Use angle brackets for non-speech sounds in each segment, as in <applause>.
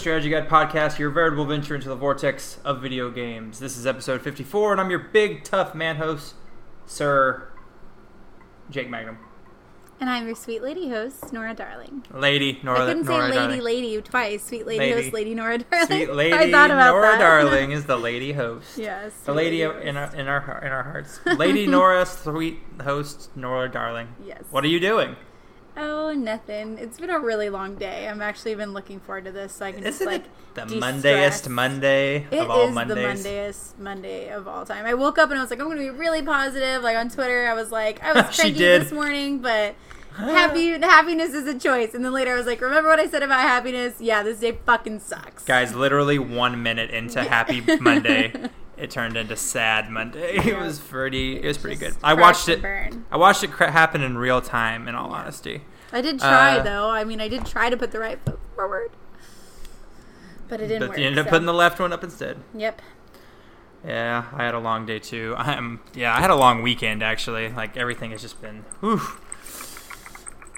Welcome to the Strategy Guide Podcast, your veritable venture into the vortex of video games. This is episode 54, and I'm your big, tough man host, Sir Jake Magnum. And I'm your sweet lady host, Nora Darling. Lady Nora I couldn't Nora say lady, Darling. lady twice. Sweet lady, Lady. host, lady Nora Darling. Sweet <laughs> lady I thought about Nora that. Darling is <laughs> the lady host. yes. The sweet lady in our, in our in our hearts. <laughs> Lady Nora, sweet host Nora Darling. Yes. What are you doing? Oh, nothing. It's been a really long day. I'm actually been looking forward to this so I can Isn't like it the de-stress. Mondayest Monday It of all is Mondays? the Mondayest Monday of all time. I woke up and I was like, I'm going to be really positive. Like on Twitter, I was like, I was <laughs> She cranky did. this morning, but happy <gasps> happiness is a choice. And then later, I was like, remember what I said about happiness? Yeah, this day fucking sucks. Guys, literally one minute into Happy <laughs> Monday, it turned into Sad Monday. <laughs> It was pretty. It was pretty good. Just I watched it. burn. I watched it cra- happen in real time. In all honesty, I did try Uh, though. I mean, I did try to put the right foot forward, but it didn't but work. you ended up putting the left one up instead. Yep. Yeah, I had a long day too. <laughs> I'm yeah, I had a long weekend actually. Like everything has just been whew.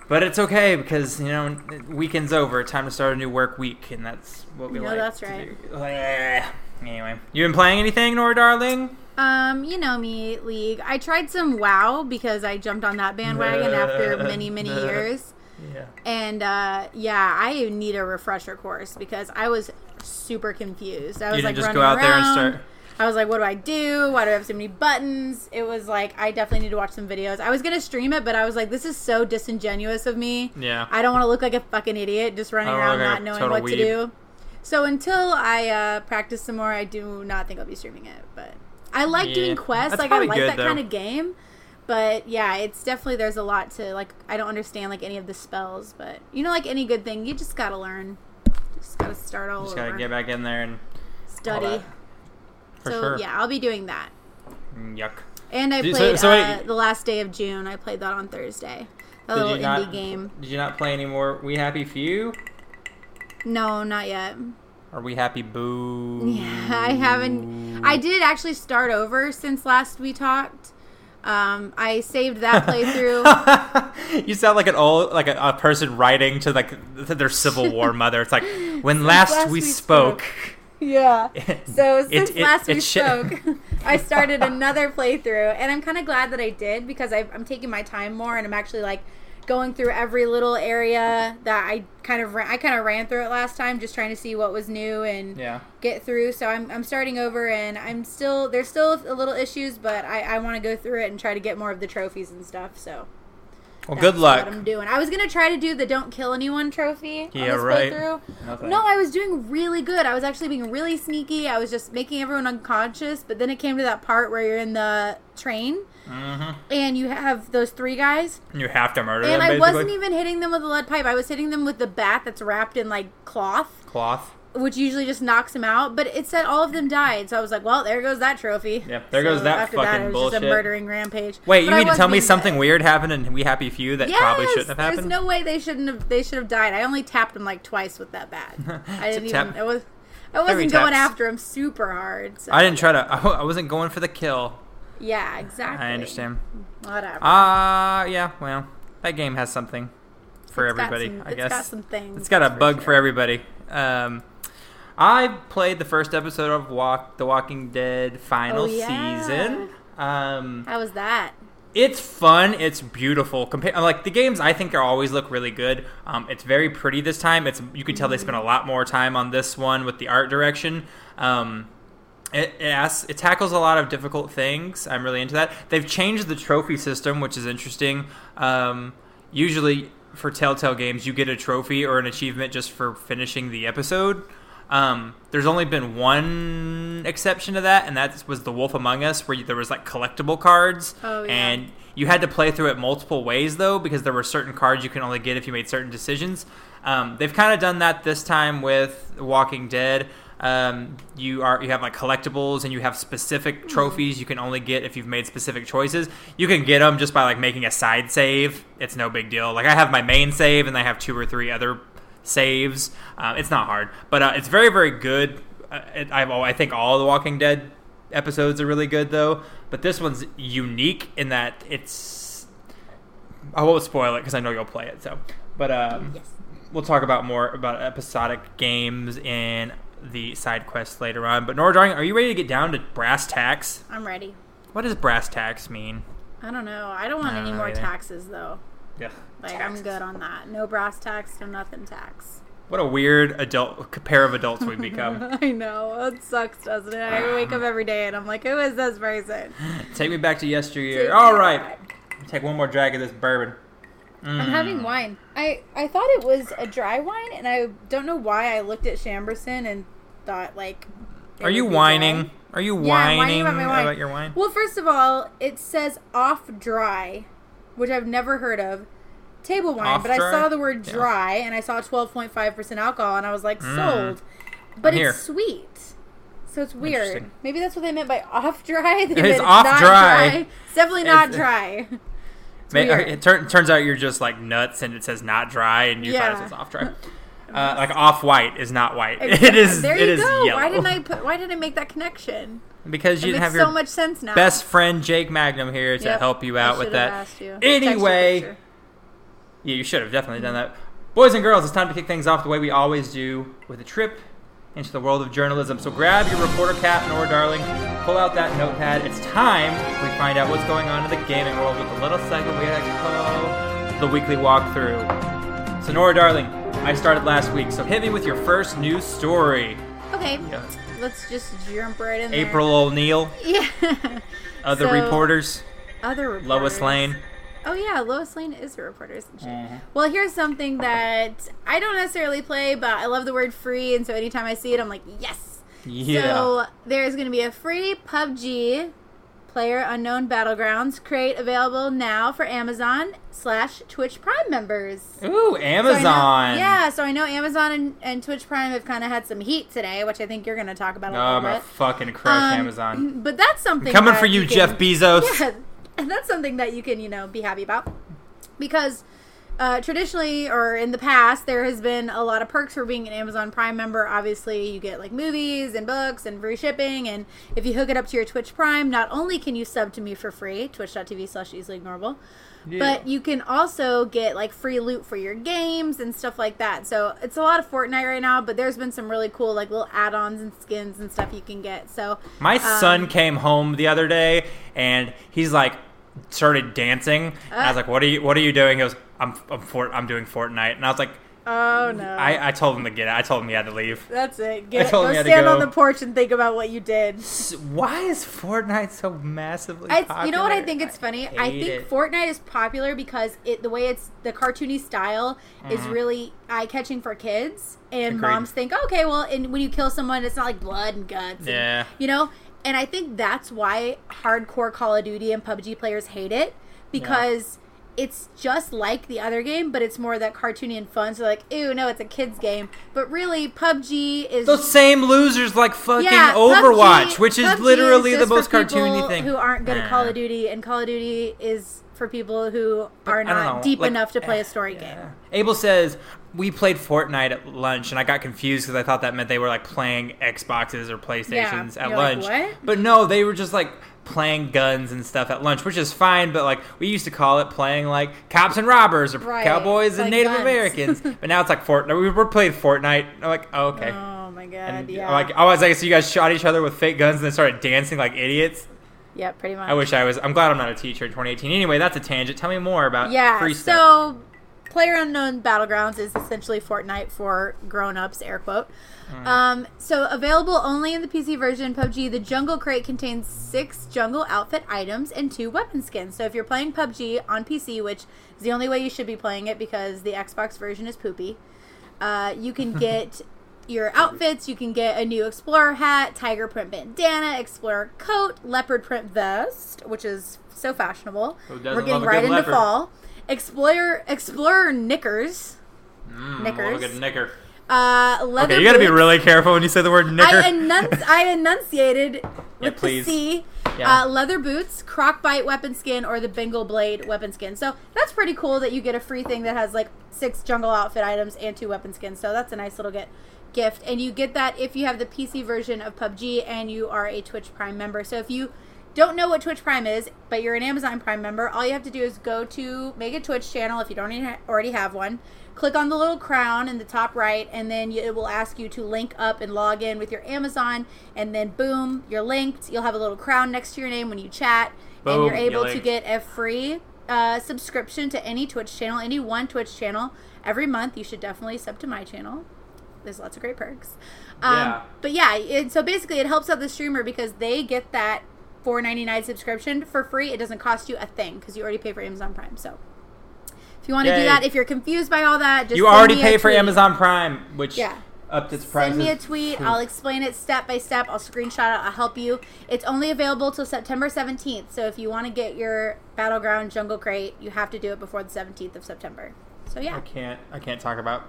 But it's okay because you know weekend's over. Time to start a new work week, and that's what we No, like. that's to right. do. <sighs> Anyway, you been playing anything, Nora darling? Um, you know me, League. I tried some WoW because I jumped on that bandwagon after <laughs> many, many years. Yeah. And uh, yeah, I need a refresher course because I was super confused. I was like just running go out there and around. start. I was like, what do I do? Why do I have so many buttons? It was like I definitely need to watch some videos. I was gonna stream it, but I was like, this is so disingenuous of me. Yeah. I don't want to look like a fucking idiot just running around like not knowing what to do. So until I uh, practice some more, I do not think I'll be streaming it. But I like Yeah. doing quests. That's like I like good, that though. kind of game. But yeah, it's definitely there's a lot to like. I don't understand like any of the spells, but you know, like any good thing, you just gotta learn. Just gotta start all Just over. gotta get back in there and Study. for so sure. yeah, I'll be doing that. Mm, Yuck. And I played so- so wait- uh, the last day of June. I played that on Thursday. A little indie not, game. Did you not play any more We Happy Few? No, not yet. Or We Happy Boo? Yeah, I haven't. I did actually start over since last we talked. Um, I saved that playthrough. <laughs> you sound like an old, like a, a person writing to like th- their Civil War <laughs> mother. It's like when last, last we, we spoke. yeah. <laughs> So since it- last it we sh- spoke, I started another playthrough, and I'm kind of glad that I did because I, I'm taking my time more, and I'm actually like going through every little area that I kind of ran, I kind of ran through it last time, just trying to see what was new and Yeah. get through. So I'm, I'm starting over, and I'm still there's still a little issues, but I, I want to go through it and try to get more of the trophies and stuff. So Well, that's good luck. What I'm doing. I was gonna try to do the "Don't Kill Anyone" trophy. Yeah, right. Playthrough. No, I was doing really good. I was actually being really sneaky. I was just making everyone unconscious. But then it came to that part where you're in the train Mm-hmm. and you have those three guys, And You have to murder and them. And I Basically. wasn't even hitting them with a lead pipe. I was hitting them with the bat that's wrapped in like cloth, cloth. which usually just knocks them out. But it said all of them died, so I was like, "Well, there goes that trophy." Yep, there goes that after fucking that, it was bullshit. Just a murdering rampage. Wait, you But mean to tell me something good. weird happened in We Happy Few that Yes, probably shouldn't have happened? There's no way they shouldn't have. They should have died. I only tapped them like twice with that bat. <laughs> I didn't Tap- even. I was. I wasn't going after him super hard. So. I didn't try to. <laughs> I wasn't going for the kill. Yeah, exactly. I understand. Whatever. Ah, yeah. Well, that game has something for It's everybody. some- I it's guess got some things. It's got a bug for everybody. Um, I played the first episode of Walk The Walking Dead final Oh, yeah. season. Um, How was that? it's fun. It's beautiful. Compa- like the games, I think are always look really good. Um, it's very pretty this time. It's you can tell they spent a lot more time on this one with the art direction. Um, it, it asks, it tackles a lot of difficult things. I'm really into that. They've changed the trophy system, which is interesting. Um, usually for Telltale games, you get a trophy or an achievement just for finishing the episode. Um, there's only been one exception to that, and that was The Wolf Among Us, where there was like collectible cards, Oh, yeah. and you had to play through it multiple ways though, because there were certain cards you can only get if you made certain decisions. Um, they've kind of done that this time with Walking Dead. Um, you are you have like collectibles and you have specific trophies you can only get if you've made specific choices. You can get them just by like making a side save. It's no big deal. Like I have my main save and I have two or three other saves. Uh, it's not hard, but uh, it's very very good. Uh, it, I've, al- I think all the Walking Dead episodes are really good though, but this one's unique in that it's. I won't spoil it because I know you'll play it. So, but um, Yes. we'll talk about more about episodic games and the side quests later on. But Nora, darling, are you ready to get down to brass tacks? I'm ready. What does brass tacks mean? I don't know. I don't want I don't any more either. taxes though. Yeah, Like I'm good on that. No brass tax, no nothing tax. What a weird adult pair of adults we've become. <laughs> I know. It sucks, doesn't it? I <sighs> wake up every day and I'm like, who is this person? Take me back to yesteryear. Take All right, back. take one more drag of this bourbon. I'm Mm. having wine. I I thought it was a dry wine, and I don't know why I looked at Chamberson and thought like. Are you whining? dry. Are you Yeah, whining whining about my wine. about your wine? Well, first of all, it says off dry, which I've never heard of. Table wine, Off but I saw the word Yeah. dry and I saw 12.5% alcohol and I was like, Mm. sold. But I'm it's sweet. So it's weird. Maybe that's what they meant by off dry. <laughs> They It's meant off not dry. It's definitely not It's- dry. <laughs> It turn, turns out you're just like nuts, and it says not dry, and you thought Yeah. it says off dry. Uh, like off white is not white. <laughs> It Exactly. is. There you is go. yellow. Why didn't I put? Why didn't I make that connection? Because It you didn't have your so much sense now. best friend Jake Magnum here to Yep. help you out with that. asked you. Text you a Anyway, yeah, you should have definitely done that. Boys and girls, it's time to kick things off the way we always do with a trip into the world of journalism. So grab your reporter cap, Nora darling, pull out that notepad. It's time we find out what's going on in the gaming world with a little segment we like to call the weekly walkthrough. So Nora darling, I started last week, so hit me with your first news story. okay, Yeah. let's just jump right in there. April O'Neil, <laughs> Yeah. other So, reporters, Other reporters. Lois Lane. Oh yeah, Lois Lane is a reporter, isn't she? Mhm. Well, here's something that I don't necessarily play, but I love the word free, and so anytime I see it, I'm like, yes. Yeah. So there's going to be a free PUBG Player Unknown Battlegrounds crate available now for Amazon slash Twitch Prime members. Ooh, So know- Amazon. yeah, so I know Amazon and, and Twitch Prime have kind of had some heat today, which I think you're going to talk about a Oh, I'm little bit. fucking crush Um, Amazon. <clears throat> But that's something Coming that for you, can- Jeff Bezos. <laughs> Yeah, and that's something that you can, you know, be happy about. Because uh, traditionally or in the past, there has been a lot of perks for being an Amazon Prime member. Obviously, you get like movies and books and free shipping. And if you hook it up to your Twitch Prime, not only can you sub to me for free, twitch.tv slash easily ignorable, but you can also get like free loot for your games and stuff like that. So it's a lot of Fortnite right now, but there's been some really cool like little add-ons and skins and stuff you can get. So My um, son came home the other day and he's like started dancing. and I was Uh. like, "What are you? What are you doing?" He goes, "I'm I'm, Fort, I'm doing Fortnite." And I was like, Oh no! I, I told him to get it. I told him he had to leave. That's it. Get, told go him to stand go. on the porch and think about what you did. Why is Fortnite so massively I, popular? you know what I think it's funny? I hate think it. Fortnite is popular because it the way it's the cartoony style is Mhm. really eye catching for kids, and Agreed. moms think, okay, well, and when you kill someone, it's not like blood and guts. and- Yeah. you know. And I think that's why hardcore Call of Duty and PUBG players hate it because. It's just like the other game, but it's more that cartoony and fun. So like, ew, no, it's a kids game. But really, PUBG is Those same losers like fucking Yeah, Overwatch, PUBG which is PUBG literally the most cartoony thing. Who aren't good at Call of Duty, and Call of Duty is for people who are know, deep like, enough to play eh, a story yeah. game. Abel says we played Fortnite at lunch, and I got confused because I thought that meant they were like playing Xboxes or PlayStations at you're like, lunch. "What?" But no, they were just like playing guns and stuff at lunch, which is fine. But like we used to call it playing like cops and robbers or Right, cowboys and Native guns. Americans. <laughs> but now it's like Fortnite. We were playing Fortnite. I'm like, oh, okay. Oh my god! and yeah. like I was like, so you guys shot each other with fake guns and then started dancing like idiots. yeah, pretty much. I wish I was. I'm glad I'm not a teacher in 2018. Anyway, that's a tangent. Tell me more about Yeah. free stuff. So, Player Unknown Battlegrounds is essentially Fortnite for grown-ups, air quote. Mm. Um, so available only in the PC version. PUBG: The Jungle Crate contains six jungle outfit items and two weapon skins. So if you're playing PUBG on PC, which is the only way you should be playing it because the Xbox version is poopy, uh, you can <laughs> get your outfits. You can get a new Explorer hat, tiger print bandana, Explorer coat, leopard print vest, which is so fashionable. We're getting right into leopard? fall. Explorer Explorer knickers. Mm, knickers. Look at knicker. Uh, leather Okay, you got to be really careful when you say the word knicker. I, enunci- I enunciated <laughs> with the please. C. Yeah. Uh, leather boots, crockbite weapon skin, or the Bengal blade weapon skin. So that's pretty cool that you get a free thing that has like six jungle outfit items and two weapon skins. So that's a nice little get gift, and you get that if you have the PC version of PUBG and you are a Twitch Prime member. So if you don't know what Twitch Prime is, but you're an Amazon Prime member, all you have to do is go to make a Twitch channel if you don't already have one. Click on the little crown in the top right, and then it will ask you to link up and log in with your Amazon. And then, boom, you're linked. You'll have a little crown next to your name when you chat, and you're you're able to get a free uh, subscription to any Twitch channel, any one Twitch channel every month. You should definitely sub to my channel. There's lots of great perks. Um, Yeah. But yeah, it, so basically, it helps out the streamer because they get that four ninety nine subscription for free. It doesn't cost you a thing because you already pay for Amazon Prime. So if you want to do that, if you're confused by all that, just you send already me a pay for. Amazon Prime, which Yeah. upped its prices. Send me a tweet. Hmm. I'll explain it step by step. I'll screenshot it. I'll help you. It's only available till September 17th. So if you want to get your Battleground Jungle Crate, you have to do it before the 17th of September. So I yeah. can't. I can't talk about.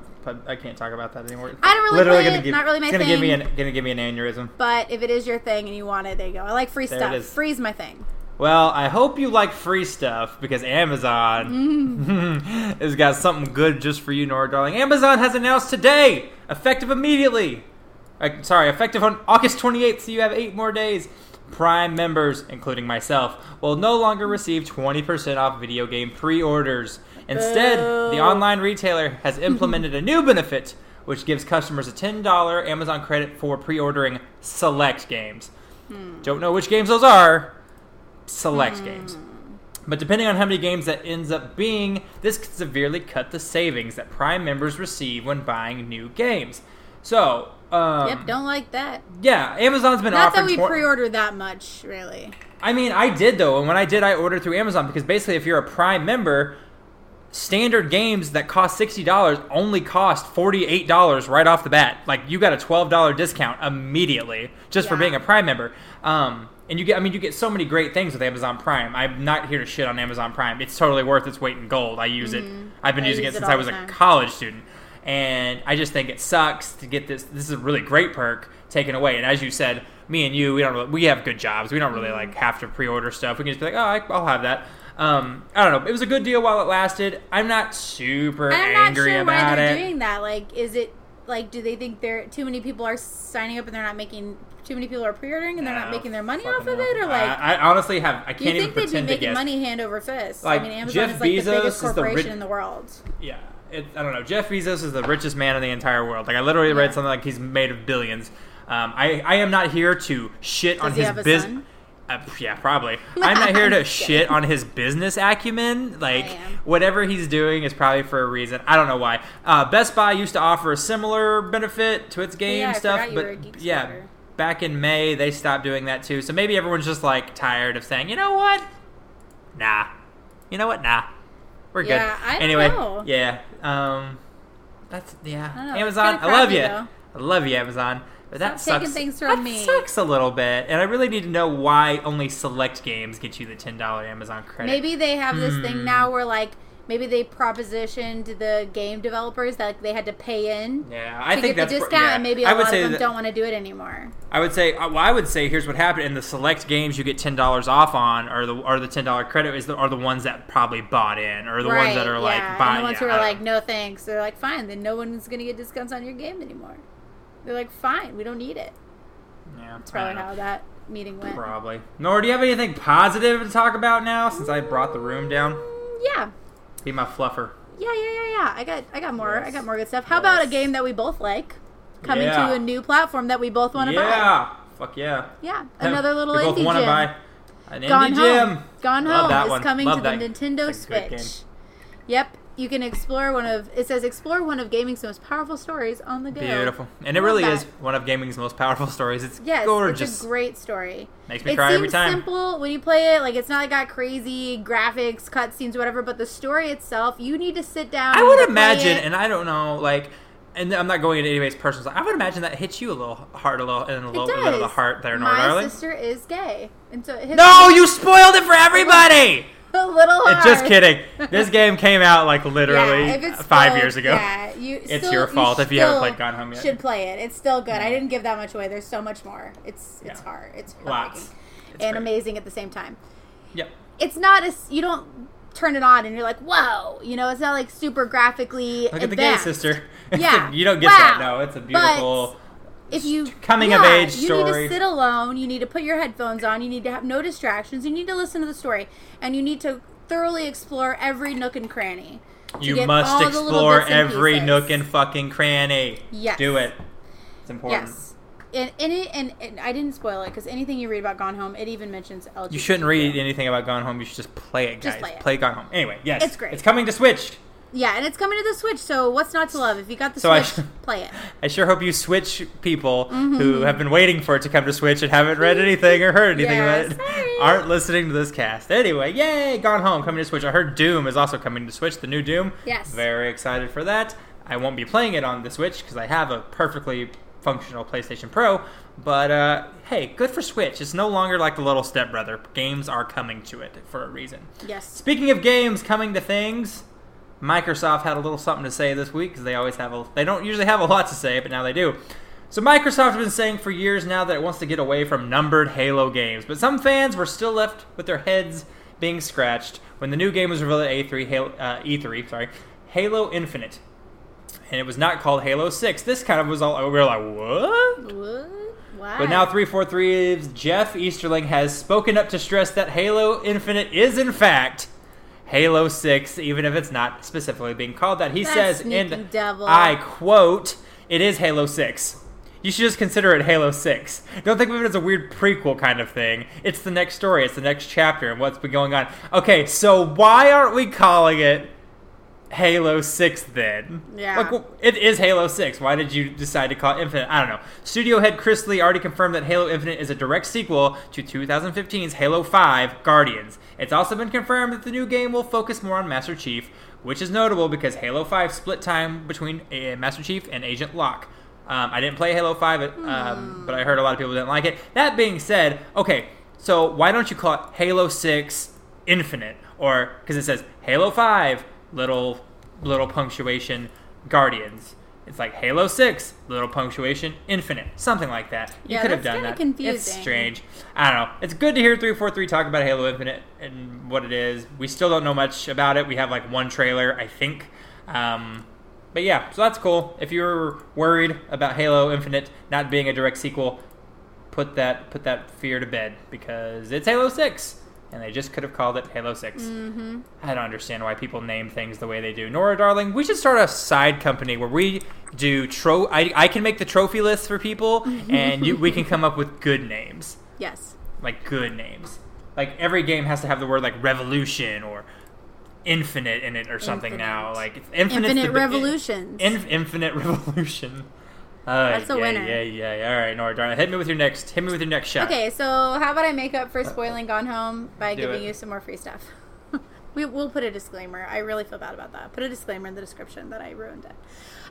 I can't talk about that anymore. I don't really Literally gonna it, give, not really my it's gonna give me an gonna give me an aneurysm. But if it is your thing and you want it, there you go. I like free There stuff. is. Free's my thing. Well, I hope you like free stuff because Amazon Mm. <laughs> has got something good just for you, Nora darling. Amazon has announced today, effective immediately. Uh, sorry, effective on August 28th, so you have eight more days. Prime members, including myself, will no longer receive 20% off video game pre orders. Instead, the online retailer has implemented a new benefit, which gives customers a $10 Amazon credit for pre ordering select games. Don't know which games those are. Select games. But depending on how many games that ends up being, this could severely cut the savings that Prime members receive when buying new games. So, um, yep, don't like that. yeah, Amazon's been Not that we twen- pre-order that much, really. I mean, I did though, and when I did, I ordered through Amazon because basically, if you're a Prime member, standard games that cost sixty dollars only cost forty eight dollars right off the bat. Like you got a twelve dollar discount immediately just for being a Prime member. Um, and you get, I mean, you get so many great things with Amazon Prime. I'm not here to shit on Amazon Prime. It's totally worth its weight in gold. I use it. I've been Mm-hmm. I using use it since I was a college student. And I just think it sucks to get this. This is a really great perk taken away. And as you said, me and you, we don't. Really, we have good jobs. We don't really Mm-hmm. like have to pre-order stuff. We can just be like, oh, I, I'll have that. Um, I don't know. It was a good deal while it lasted. I'm not super I'm not angry sure why about they're it. doing that. Like, is it like do they think there too many people are signing up and they're not making too many people are pre-ordering and they're not making their money off of no. it, or like? I, I honestly have. I can't even think they'd be making money hand over fist? Like, I mean, Amazon Jeff is like Bezos the biggest is the corporation in the world. Yeah, it, I don't know. Jeff Bezos is the richest man in the entire world. Like I literally read something like he's made of billions. Um, I I am not here to shit on Does he his business. Uh, yeah, probably. I'm not here to <laughs> shit on his business acumen. Like whatever he's doing is probably for a reason. I don't know why. Uh, Best Buy used to offer a similar benefit to its game yeah, stuff, but were a Geek yeah, back in May they stopped doing that too. So maybe everyone's just like tired of saying, you know what? Nah. You know what? Nah. We're Yeah, good. I don't anyway, know. yeah. Um, that's yeah. I don't know, it's Amazon, I love you. though. I love you, Amazon. But that Stop taking sucks. things from that me. sucks a little bit, and I really need to know why only select games get you the ten dollar Amazon credit. Maybe they have this Hmm. thing now where like maybe they propositioned the game developers that like, they had to pay in Yeah, I to think get the discount, yeah. and maybe a I would lot of them that- don't want to do it anymore. I would say, uh, well, I would say, here's what happened: in the select games you get ten dollars off on, or the or the ten dollar credit is the, are the ones that probably bought in, or the right? ones that are like yeah. buying. the ones yeah, who are like, no thanks. They're like, fine, then no one's gonna get discounts on your game anymore. They're like, fine, we don't need it. yeah, That's probably how that meeting went. Probably. Nor, do you have anything positive to talk about now? Since I brought the room down, Mm, Yeah. Be my fluffer. Yeah, yeah, yeah, yeah. I got, I got more. I got more good stuff. How about a game that we both like, coming Yeah. to a new platform that we both want to buy? Yeah, fuck yeah. Yeah, another little we both indie wanna buy an Gone indie Home. gem. Gone Love Home is one. coming Love to the. Nintendo Switch. Yep, you can explore one of. It says explore one of gaming's most powerful stories on the go. Beautiful, and it Love really that. is one of gaming's most powerful stories. It's Yes, gorgeous. it's a great story. Makes me it cry seems every time. simple when you play it. Like it's not like got crazy graphics, cutscenes, whatever. But the story itself, you need to sit down. I would need to play imagine, and I don't know, like, and I'm not going into anybody's personal. I would imagine that hits you a little hard, a little, in a little bit of the heart there, Nora, My darling. sister is gay, and so No, you spoiled it for <laughs> everybody. <laughs> a little hard. Just kidding. <laughs> This game came out like literally Yeah, five spoiled, years ago. Yeah, you. It's still- your fault if you haven't played Gone Home yet. Should play it. It's still good. I didn't give that much away. There's so much more. It's it's Yeah. hard. It's Lots. It's and great. amazing at the same time. Yep. It's not as you don't turn it on and you're like, whoa, you know, it's not like super graphically Look at the advanced. sister. <laughs> Yeah. you don't get Wow. that. No, it's a beautiful. If you coming of yeah, age you story. need to sit alone. You need to put your headphones on. You need to have no distractions. You need to listen to the story, and you need to thoroughly explore every nook and cranny. You must all the little explore every pieces. nook and fucking cranny. Yes. Do it. It's important. Yes. And, and, it, and, and I didn't spoil it because anything you read about Gone Home, it even mentions LGBT. You shouldn't read anything about Gone Home. You should just play it, guys. Just play it. play Gone Home. Anyway, yes. It's great. It's coming to Switch. Yeah, and it's coming to the Switch. So what's not to love? If you got the So Switch, <laughs> play it. I sure hope you Switch people Mm-hmm. who have been waiting for it to come to Switch and haven't read anything or heard anything about it sorry. aren't listening to this cast. Anyway, yay! Gone Home coming to Switch. I heard Doom is also coming to Switch. The new Doom. Yes. Very excited for that. I won't be playing it on the Switch because I have a perfectly functional PlayStation Pro. But uh, hey, good for Switch. It's no longer like the little stepbrother. Games are coming to it for a reason. Yes. Speaking of games coming to things, Microsoft had a little something to say this week because they always have a. They don't usually have a lot to say, but now they do. So Microsoft has been saying for years now that it wants to get away from numbered Halo games, but some fans were still left with their heads being scratched when the new game was revealed at A3 Halo, uh, E3, sorry, Halo Infinite, and it was not called Halo Six. This kind of was all we were like, what? What? Why? But now 343's Jeff Easterling has spoken up to stress that Halo Infinite is in fact Halo 6, even if it's not specifically being called that. He That says, and. I quote, it is Halo 6. You should just consider it Halo 6. Don't think of it as a weird prequel kind of thing. It's the next story, it's the next chapter, and what's been going on. Okay, so why aren't we calling it Halo 6 then? Yeah. Like, it is Halo 6. Why did you decide to call it Infinite? I don't know. Studio head Chris Lee already confirmed that Halo Infinite is a direct sequel to 2015's Halo 5 Guardians. It's also been confirmed that the new game will focus more on Master Chief, which is notable because Halo 5 split time between uh, Master Chief and Agent Locke. Um, I didn't play Halo 5, um, but I heard a lot of people didn't like it. That being said, okay, so why don't you call it Halo 6 Infinite? Or, because it says Halo 5, little, little punctuation, Guardians. It's like Halo 6, little punctuation, Infinite. Something like that. You Yeah, could have done that. confusing. It's strange. I don't know. It's good to hear 343 talk about Halo Infinite and what it is. We still don't know much about it. We have like one trailer, I think. Um, but yeah, so that's cool. If you're worried about Halo Infinite not being a direct sequel, put that put that fear to bed because it's Halo 6 and they just could have called it Halo 6. Mm-hmm. I don't understand why people name things the way they do. Nora, darling, we should start a side company where we do tro. I, I can make the trophy list for people, <laughs> and you, we can come up with good names, Yes. like good names. Like every game has to have the word like revolution or infinite in it or something now. Like infinite, Infinite Revolutions. <laughs> In, infinite revolution. Uh, That's a yeah, winner. Yeah, yeah, yeah. All right, Nora, darling, hit me with your next. Hit me with your next shot. Okay, so how about I make up for spoiling Gone Home by Do giving it. you some more free stuff? <laughs> we, we'll put a disclaimer. I really feel bad about that. Put a disclaimer in the description that I ruined it.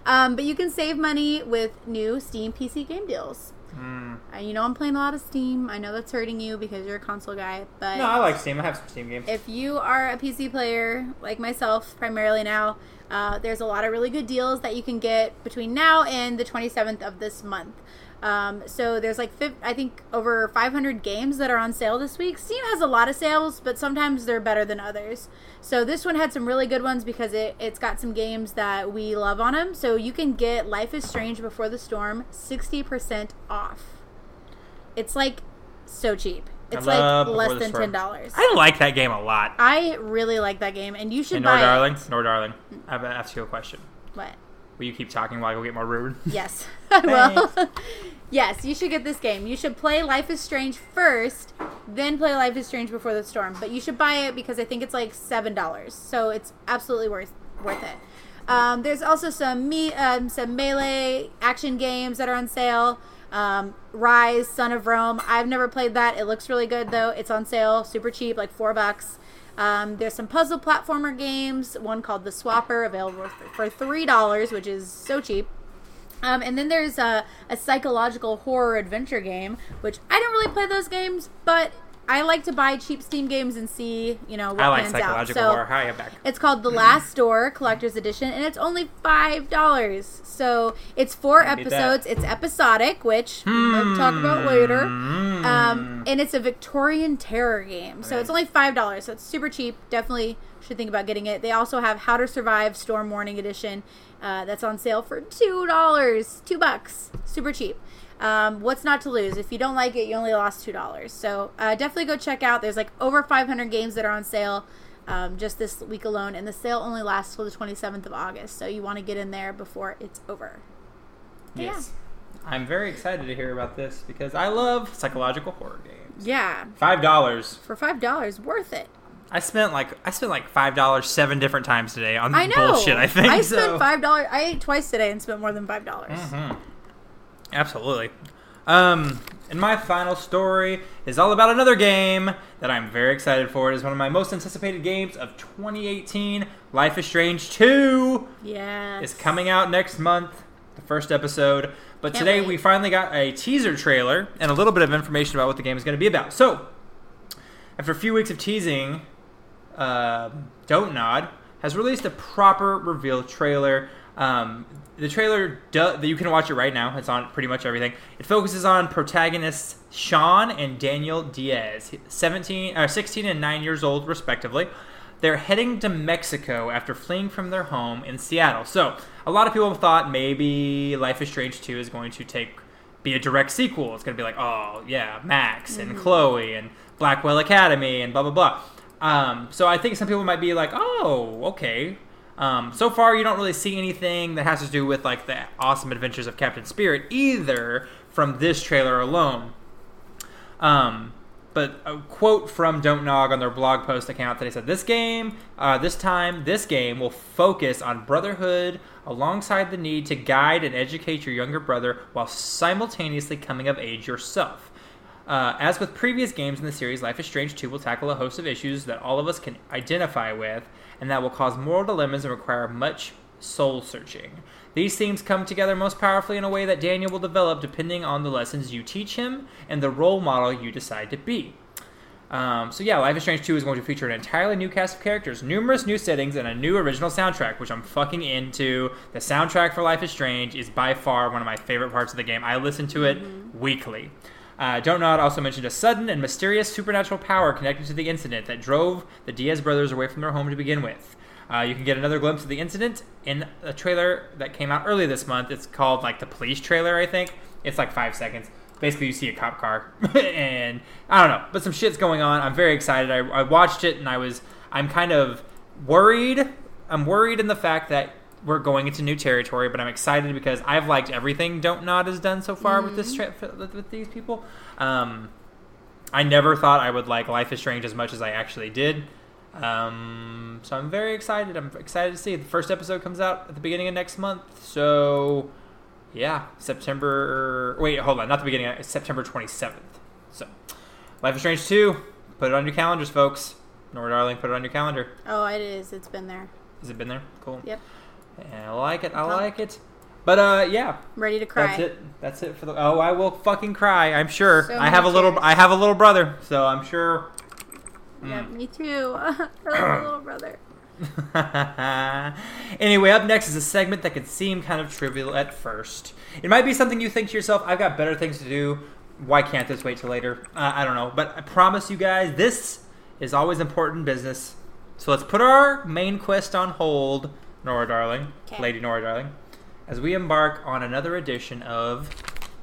Um, but you can save money with new Steam PC game deals. Mm. Uh, you know I'm playing a lot of Steam. I know that's hurting you because you're a console guy, but No, I like Steam. I have some Steam games. if you are a PC player like myself, primarily now, uh, there's a lot of really good deals that you can get between now and the 27th of this month. Um, so there's like, I think, over 500 games that are on sale this week. Steam has a lot of sales, but sometimes they're better than others. So this one had some really good ones because it, it's got some games that we love on them. So you can get Life is Strange Before the Storm 60% off. It's like so cheap. It's like less than $10. I like that game a lot. I really like that game, and you should Hey, Nor darling, it. Nor darling, I have to ask you a question. What? Will you keep talking while I go get more rude? <laughs> Yes, <laughs> I will. <laughs> yes, you should get this game. You should play Life is Strange first, then play Life is Strange Before the Storm. But you should buy it because I think it's like seven dollars, so it's absolutely worth worth it. Um, there's also some me um, some melee action games that are on sale. Um, Ryse, Son of Rome. I've never played that. It looks really good though. It's on sale, super cheap, like four bucks. Um, there's some puzzle platformer games. One called The Swapper, available for three dollars, which is so cheap. Um, and then there's a, a psychological horror adventure game, which I don't really play those games, but I like to buy cheap Steam games and see, you know, what I like pans psychological out. So horror. Hi, I'm back. it's called The Last Door Collector's Edition, and it's only five dollars. So it's four that. episodes. It's episodic, which we'll talk about later. Um, and it's a Victorian terror game, so it's only five dollars. So it's super cheap. Definitely should think about getting it. They also have How to Survive Storm Warning Edition. Uh, that's on sale for two dollars, two bucks, super cheap. Um, what's not to lose? If you don't like it, you only lost two dollars. So uh, definitely go check out. There's like over 500 games that are on sale um, just this week alone, and the sale only lasts till the 27th of August. So you want to get in there before it's over. But Yes. I'm very excited to hear about this because I love psychological horror games. Yeah, Five dollars. for five dollars, worth it. I spent like I spent like five dollars seven different times today on I know. bullshit. I think I so. spent five dollars. I ate twice today and spent more than five dollars. Mhm. Absolutely. Um, and my final story is all about another game that I'm very excited for. It is one of my most anticipated games of 2018. Life is Strange 2 Yeah, is coming out next month, the first episode. But Can't today wait. we finally got a teaser trailer and a little bit of information about what the game is going to be about. So, after a few weeks of teasing, uh, Don't Nod has released a proper reveal trailer. Um, the trailer, do, you can watch it right now. It's on pretty much everything. It focuses on protagonists Sean and Daniel Diaz, 17, or 16 and 9 years old, respectively. They're heading to Mexico after fleeing from their home in Seattle. So, a lot of people thought maybe Life is Strange 2 is going to take be a direct sequel. It's going to be like, oh, yeah, Max and Chloe and Blackwell Academy and blah, blah, blah. Um, so I think some people might be like, oh, okay. Um, so far, you don't really see anything that has to do with like the awesome adventures of Captain Spirit either from this trailer alone. Um, but a quote from Don't Nod on their blog post account that they said, "This game, uh, this time, this game will focus on brotherhood alongside the need to guide and educate your younger brother while simultaneously coming of age yourself." Uh, as with previous games in the series, Life is Strange 2 will tackle a host of issues that all of us can identify with, and that will cause moral dilemmas and require much soul searching. These themes come together most powerfully in a way that Daniel will develop depending on the lessons you teach him and the role model you decide to be. Um, so yeah, Life is Strange 2 is going to feature an entirely new cast of characters, numerous new settings, and a new original soundtrack, which I'm fucking into. The soundtrack for Life is Strange is by far one of my favorite parts of the game. I listen to it weekly. Uh, Don't Nod also mentioned a sudden and mysterious supernatural power connected to the incident that drove the Diaz brothers away from their home to begin with. Uh, you can get another glimpse of the incident in a trailer that came out early this month. It's called like the police trailer, I think. It's like five seconds. Basically, you see a cop car, <laughs> and I don't know, but some shit's going on. I'm very excited. I, I watched it, and I was, I'm kind of worried. I'm worried in the fact that we're going into new territory, but I'm excited because I've liked everything Don't Nod has done so far with this tra- with, with these people. Um, I never thought I would like Life is Strange as much as I actually did. Um, so I'm very excited. I'm excited to see it. The first episode comes out at the beginning of next month. So, yeah, September. Wait, hold on. Not the beginning. It's September 27th. So, Life is Strange 2. Put it on your calendars, folks. Nora Darling, put it on your calendar. Oh, it is. It's been there. Has it been there? Cool. Yep. Yeah, I like it. I like it. But uh, yeah, Ready to cry. that's it. That's it for the. Oh, I will fucking cry. I'm sure. So I have a little. I have a little brother, so I'm sure. Yeah, Mm. me too. <laughs> I love my <coughs> little brother. <laughs> anyway, up next is a segment that could seem kind of trivial at first. It might be something you think to yourself, I've got better things to do. Why can't this wait till later? Uh, I don't know. But I promise you guys, this is always important business. So let's put our main quest on hold, Nora Darling, 'Kay. Lady Nora Darling, as we embark on another edition of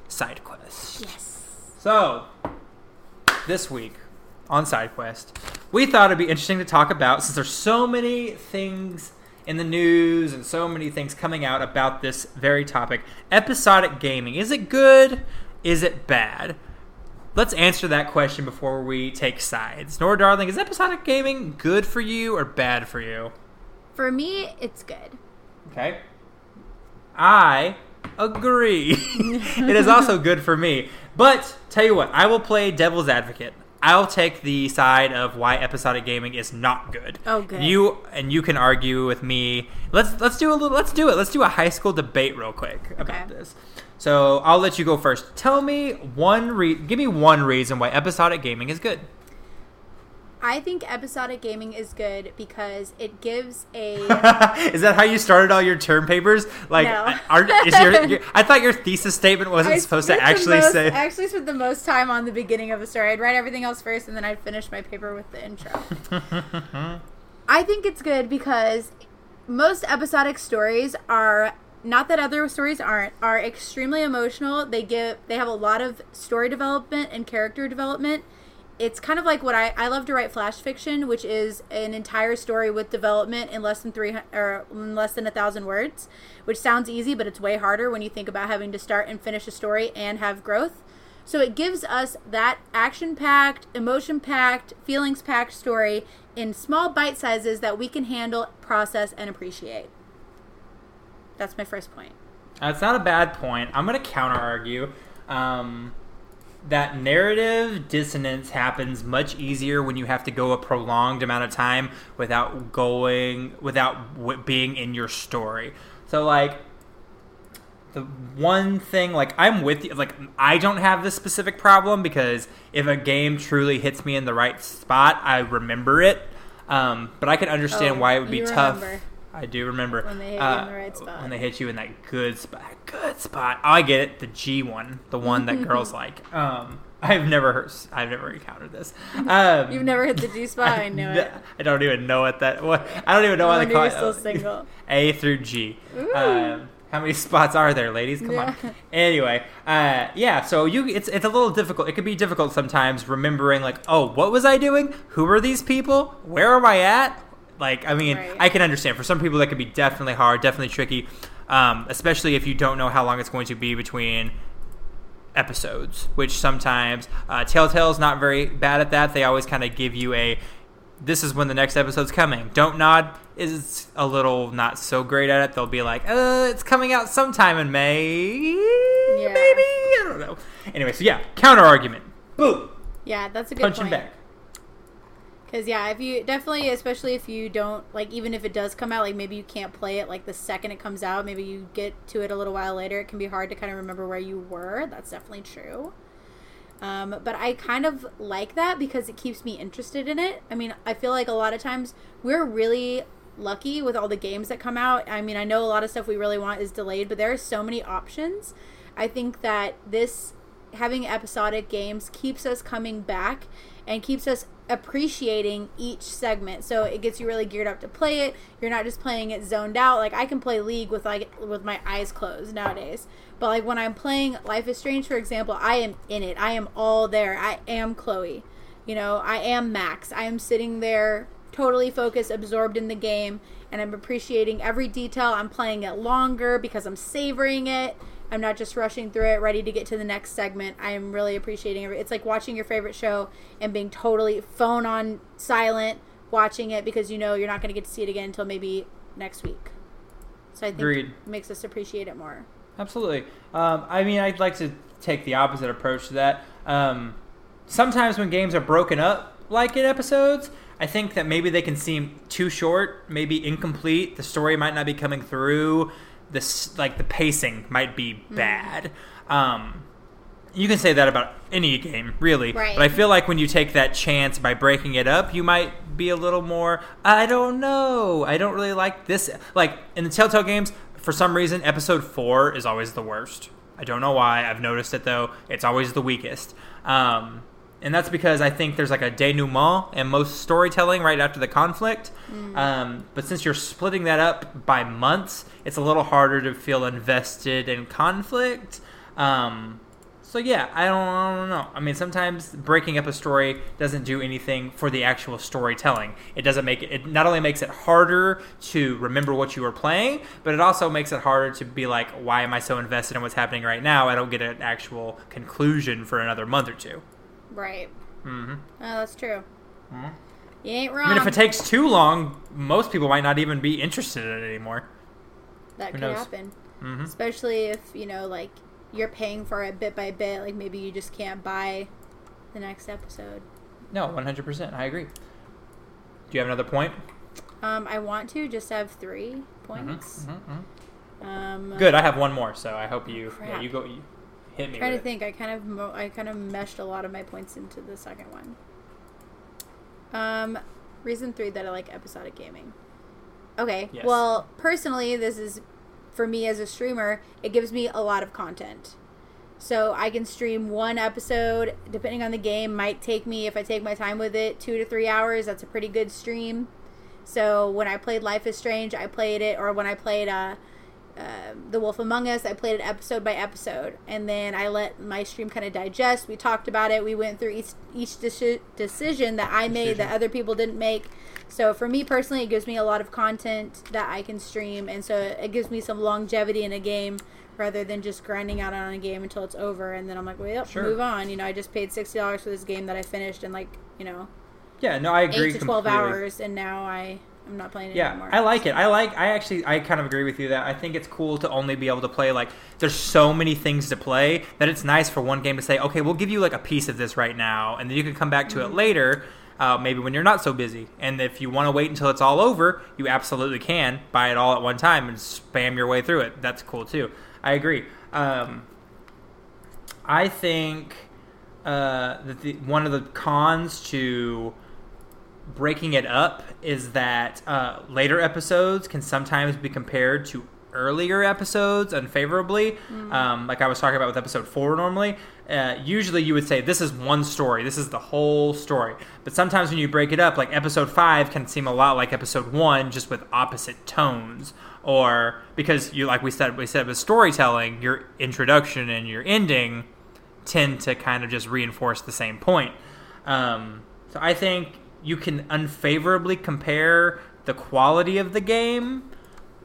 Side Quest. Yes. So, this week on SideQuest, we thought it'd be interesting to talk about since there's so many things in the news and so many things coming out about this very topic. Episodic gaming. Is it good? Is it bad? Let's answer that question before we take sides. Nora Darling, is episodic gaming good for you or bad for you? For me, it's good. Okay. I agree. <laughs> it is also good for me. But tell you what, I will play devil's advocate. I'll take the side of why episodic gaming is not good. Oh, good. You and you can argue with me. Let's let's do a little. Let's do it. Let's do a high school debate real quick about Okay. this. So I'll let you go first. Tell me one re- Give me one reason why episodic gaming is good. I think episodic gaming is good because it gives a. <laughs> is that how you started all your term papers? Like, No. are, is your, your? I thought your thesis statement wasn't I supposed to actually most- say. I actually spent the most time on the beginning of the story. I'd write everything else first, and then I'd finish my paper with the intro. <laughs> I think it's good because most episodic stories are not that other stories aren't, are extremely emotional. They give they have a lot of story development and character development. It's kind of like what I I love to write flash fiction, which is an entire story with development in less than three or less than a thousand words, which sounds easy, but it's way harder when you think about having to start and finish a story and have growth. So it gives us that action packed, emotion packed, feelings packed story in small bite sizes that we can handle, process, and appreciate. That's my first point. That's not a bad point. I'm going to counter argue um, that narrative dissonance happens much easier when you have to go a prolonged amount of time without going, without w- being in your story. So, like, the one thing like i'm with you like i don't have this specific problem because if a game truly hits me in the right spot i remember it um, but i can understand Oh, why it would be tough remember. I do remember When they hit you uh, in the right spot. when they hit you in that good spot good spot oh, i get it the g one the one that <laughs> girls like um, i've never heard i've never encountered this um, You've never hit the G spot. I knew it. I don't even know what that. What I don't even know No why they call you're it. still single. A through G. Um, how many spots are there, ladies? Come on. <laughs> Anyway, uh, yeah. So you, it's it's a little difficult. It can be difficult sometimes remembering, like, oh, what was I doing? Who are these people? Where am I at? Like, I mean, Right. I can understand. For some people, that could be definitely hard, definitely tricky, um, especially if you don't know how long it's going to be between episodes, which sometimes uh, Telltale's not very bad at that. They always kind of give you a this is when the next episode's coming. Don't nod is a little not so great at it. They'll be like, uh, it's coming out sometime in May, Yeah. maybe. I don't know. Anyway, so yeah, counter argument. Boom. Yeah, that's a good Punching point. back. Because yeah, if you definitely, especially if you don't like, even if it does come out, like maybe you can't play it like the second it comes out. Maybe you get to it a little while later. It can be hard to kind of remember where you were. That's definitely true. Um, but I kind of like that because it keeps me interested in it. I mean, I feel like a lot of times we're really lucky with all the games that come out. I mean, I know a lot of stuff we really want is delayed, but there are so many options. I think that this having episodic games keeps us coming back and keeps us appreciating each segment. So it gets you really geared up to play it. You're not just playing it zoned out. Like I can play League with like with my eyes closed nowadays. But like when I'm playing Life is Strange for example, I am in it. I am all there. I am Chloe. You know, I am Max. I am sitting there totally focused, absorbed in the game, and I'm appreciating every detail. I'm playing it longer because I'm savoring it. I'm not just rushing through it, ready to get to the next segment. I am really appreciating it. It's like watching your favorite show and being totally phone on silent, watching it because you know you're not going to get to see it again until maybe next week. So I think Agreed. it makes us appreciate it more. Absolutely. Um, I mean, I'd like to take the opposite approach to that. Um, sometimes when games are broken up like in episodes, I think that maybe they can seem too short, maybe incomplete. The story might not be coming through. This like the pacing might be bad. Um, you can say that about any game, really. Right. But I feel like when you take that chance by breaking it up, you might be a little more. I don't know. I don't really like this. Like in the Telltale games, for some reason, episode four is always the worst. I don't know why. I've noticed it though. It's always the weakest. Um, and that's because I think there's like a denouement and most storytelling right after the conflict. Um, but since you're splitting that up by months, it's a little harder to feel invested in conflict. Um, so yeah, I don't, I don't know. I mean, sometimes breaking up a story doesn't do anything for the actual storytelling. It doesn't make it. It not only makes it harder to remember what you were playing, but it also makes it harder to be like, why am I so invested in what's happening right now? I don't get an actual conclusion for another month or two. Right. Mm-hmm. Oh, that's true. Mhm. You ain't wrong. I mean, if it takes too long, most people might not even be interested in it anymore. that who could knows? happen. hmm Especially if, you know, like you're paying for it bit by bit. Like maybe you just can't buy the next episode. No, one hundred percent. I agree. Do you have another point? Um, I want to just have three Mhm, points. mhm, mhm. Um, Good. I have one more, so I hope you. Yeah, you go. You hit me. trying to it. think. I kind of mo- I kind of meshed a lot of my points into the second one. Um, reason three that I like episodic gaming. Okay. Yes. Well, personally, this is for me as a streamer. It gives me a lot of content. So I can stream one episode, depending on the game. Might take me if I take my time with it, two to three hours. That's a pretty good stream. So when I played Life is Strange, I played it, or when I played uh, uh, The Wolf Among Us. I played it episode by episode, and then I let my stream kind of digest. We talked about it. We went through each each deci- decision that I made that other people didn't make. So for me personally, it gives me a lot of content that I can stream, and so it gives me some longevity in a game rather than just grinding out on a game until it's over, and then I'm like, well, Sure. move on. You know, I just paid sixty dollars for this game that I finished in like you know Yeah, no, I agree. eight to twelve hours, and now I I'm not playing it Yeah, anymore. I like it. I like. I actually, I kind of agree with you that I think it's cool to only be able to play like. There's so many things to play that it's nice for one game to say, okay, we'll give you like a piece of this right now, and then you can come back to Mm-hmm. it later. Uh, maybe when you're not so busy, and if you want to wait until it's all over, you absolutely can buy it all at one time and spam your way through it. That's cool too. I agree. Um, I think uh, that the, one of the cons to breaking it up is that uh, later episodes can sometimes be compared to earlier episodes unfavorably. Um, like I was talking about with episode four normally. Uh, usually you would say this is one story, this is the whole story. But sometimes when you break it up, like episode five can seem a lot like episode one, just with opposite tones. Or because you, like we said, we said with storytelling, your introduction and your ending tend to kind of just reinforce the same point. Um, so I think you can unfavorably compare the quality of the game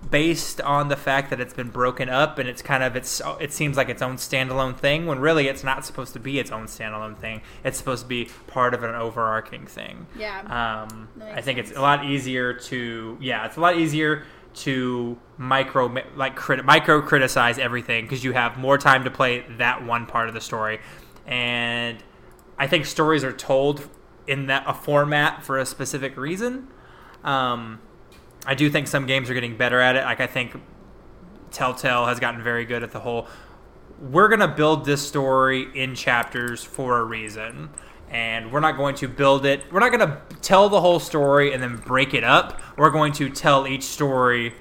based on the fact that it's been broken up and it's kind of it's it seems like its own standalone thing when really it's not supposed to be its own standalone thing. It's supposed to be part of an overarching thing. Yeah. Um, I think sense. it's a lot easier to yeah, it's a lot easier to micro like crit, micro criticize everything because you have more time to play that one part of the story, and I think stories are told in that a format for a specific reason. Um, I do think some games are getting better at it. Like I think Telltale has gotten very good at the whole. We're gonna build this story in chapters for a reason, and we're not going to build it. We're not gonna tell the whole story and then break it up. We're going to tell each story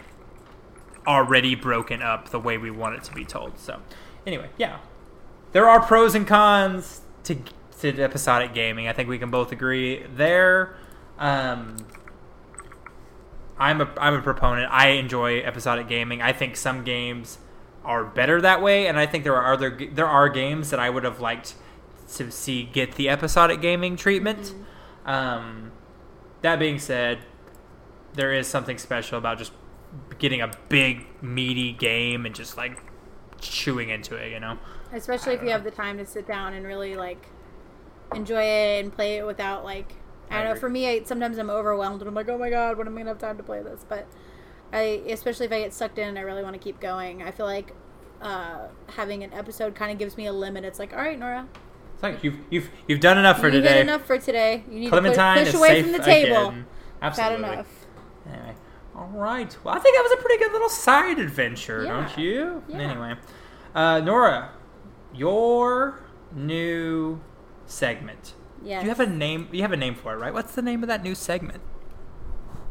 already broken up the way we want it to be told. So, anyway, yeah, there are pros and cons to to episodic gaming. I think we can both agree there. Um, I'm a I'm a proponent. I enjoy episodic gaming. I think some games are better that way, and I think there are other there are games that I would have liked to see get the episodic gaming treatment. Um, that being said, there is something special about just getting a big meaty game and just like chewing into it. You know. Especially if you have the time to sit down and really like enjoy it and play it without like I don't know. For me, I, sometimes I'm overwhelmed and I'm like, oh my god, when am I gonna have time to play this? But I, especially if I get sucked in I really want to keep going, I feel like uh, having an episode kind of gives me a limit. It's like, all right, Nora, It's like you've you've you've done enough for you today. enough for today. You need Clementine to push, push away from the table. again. Absolutely. enough. Anyway, all right. Well, I think that was a pretty good little side adventure, Yeah. don't you? Yeah. Anyway, uh, Nora, your new segment. Yeah. Do you have a name? You have a name for it, right? What's the name of that new segment?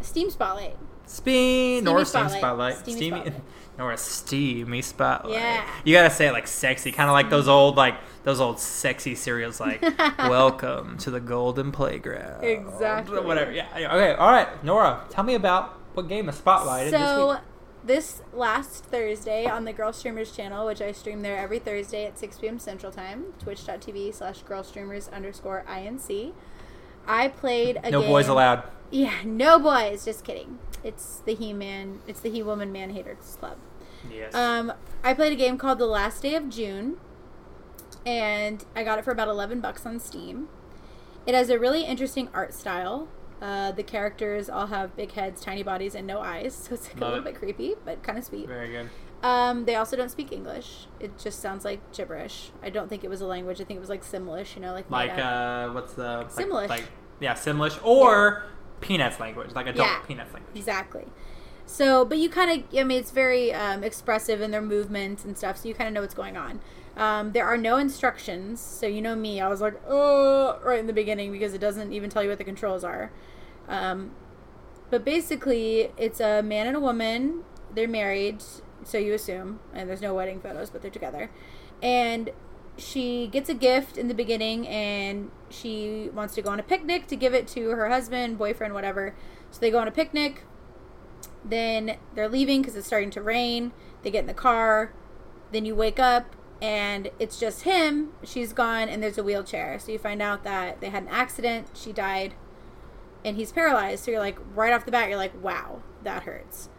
Steam Spotlight. Steam Nora Steam Spotlight. Steamy Steamy Spotlight. <laughs> Nora Steamy Spotlight. Yeah. You gotta say it like sexy, kind of like those old like those old sexy cereals, like <laughs> "Welcome to the Golden Playground." Exactly. Whatever. Yeah. Okay. All right, Nora, tell me about what game of Spotlight this So week. This last Thursday on the Girl Streamers channel, which I stream there every Thursday at 6 p.m. Central Time, twitch.tv slash girl streamers underscore INC. I played a game No game- boys allowed. Yeah, no boys. Just kidding. It's the He Man. It's the He Woman Man Haters Club. Yes. Um, I played a game called The Last Day of June, and I got it for about eleven bucks on Steam. It has a really interesting art style. Uh, the characters all have big heads, tiny bodies, and no eyes, <laughs> so it's like a little it. bit creepy, but kind of sweet. Very good. Um, they also don't speak English. It just sounds like gibberish. I don't think it was a language. I think it was like Simlish, you know, like Like uh, what's the Simlish. Like yeah, Simlish or Peanuts language, like adult Yeah. Peanuts language. Exactly. So, but you kind of, I mean, it's very um, expressive in their movements and stuff, so you kind of know what's going on. Um, there are no instructions, so you know me, I was like, oh, right in the beginning because it doesn't even tell you what the controls are. Um, but basically, it's a man and a woman. They're married, so you assume, and there's no wedding photos, but they're together. And she gets a gift in the beginning, and she wants to go on a picnic to give it to her husband, boyfriend, whatever. So they go on a picnic Then they're leaving because it's starting to rain. They get in the car. Then you wake up and it's just him. She's gone and there's a wheelchair. So you find out that they had an accident. She died and he's paralyzed. So you're like, right off the bat, you're like, wow, that hurts.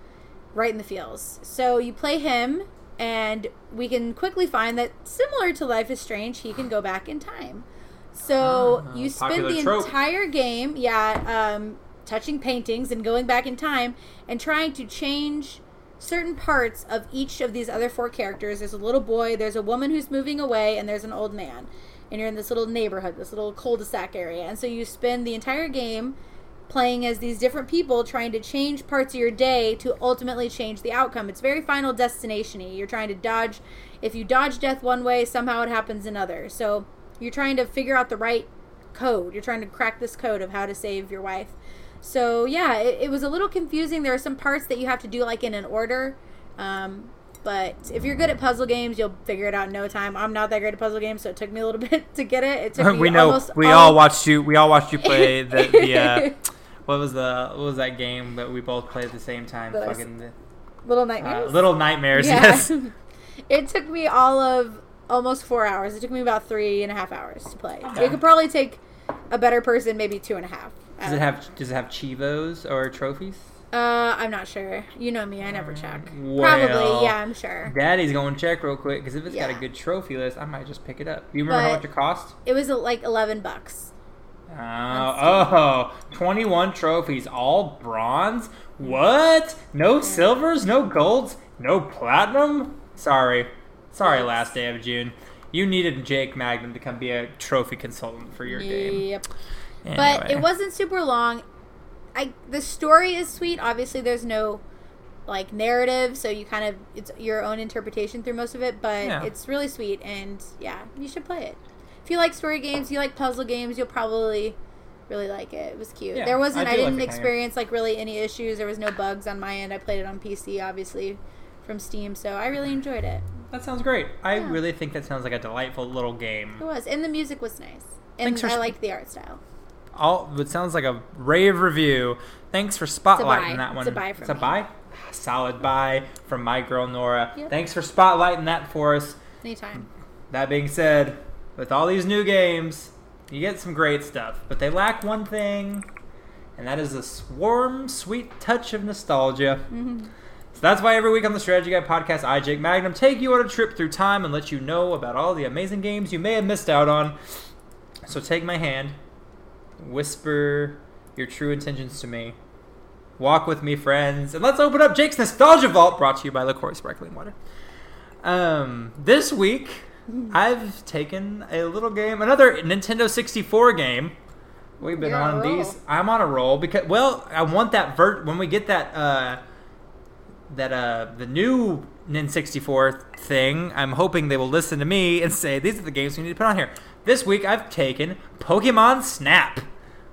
Right in the feels. So you play him and we can quickly find that similar to Life is Strange, he can go back in time. So Ah, you spend the trope. entire game, yeah, um, touching paintings and going back in time and trying to change certain parts of each of these other four characters. There's a little boy, there's a woman who's moving away, and there's an old man. And you're in this little neighborhood, this little cul-de-sac area. And so you spend the entire game playing as these different people trying to change parts of your day to ultimately change the outcome. It's very final destination y. You're trying to dodge if you dodge death one way, somehow it happens another. So you're trying to figure out the right code. You're trying to crack this code of how to save your wife. So yeah, it, it was a little confusing. There are some parts that you have to do like in an order. Um, but if you're good at puzzle games, you'll figure it out in no time. I'm not that great at puzzle games, so it took me a little <laughs> bit to get it. It took <laughs> me we know. almost We all watched you. We all watched you play <laughs> the. the uh, what was the what was that game that we both played at the same time? That I s- Fucking Little uh, nightmares. Little Nightmares. Yeah. Yes. it took me all of almost four hours. It took me about three and a half hours to play. Okay. It could probably take a better person maybe two and a half. Does it have Does it have chivos or trophies? Uh, I'm not sure. You know me, I never check. Well, Probably, yeah, I'm sure. Daddy's going to check real quick because if it's got a good trophy list, I might just pick it up. You remember how much it cost? It was uh, like 11 bucks. Oh, oh, 21 trophies, all bronze? What? No silvers, no golds, no platinum? Sorry. Sorry, last day of June. You needed Jake Magnum to come be a trophy consultant for your game. Yep. But it wasn't super long. I the story is sweet. Obviously, there's no like narrative, so you kind of it's your own interpretation through most of it. But Yeah. it's really sweet, and yeah, you should play it. If you like story games, you like puzzle games, you'll probably really like it. It was cute. Yeah, there wasn't. I I, didn't kinda. experience like really any issues. There was no bugs on my end. I played it on PC, obviously, from Steam, so I really enjoyed it. That sounds great. I Yeah. really think that sounds like a delightful little game. It was, and the music was nice, and Thanks I liked the art style. All it sounds like a rave review. Thanks for spotlighting that It's one. a buy It's a buy. Solid buy from my girl Nora. Yep. Thanks for spotlighting that for us. Anytime. That being said, with all these new games, you get some great stuff, but they lack one thing, and that is a warm, sweet touch of nostalgia. Mm-hmm. So that's why every week on the Strategy Guide podcast, I, Jake Magnum, take you on a trip through time and let you know about all the amazing games you may have missed out on. So take my hand, whisper your true intentions to me. Walk with me, friends, and let's open up Jake's Nostalgia Vault, brought to you by LaCroix Sparkling Water. Um, this week, I've taken a little game, another Nintendo 64 game. We've been You're on these. I'm on a roll because, well, I want that vert when we get that uh, that uh the new N64 thing. I'm hoping they will listen to me and say these are the games we need to put on here. This week, I've taken Pokemon Snap,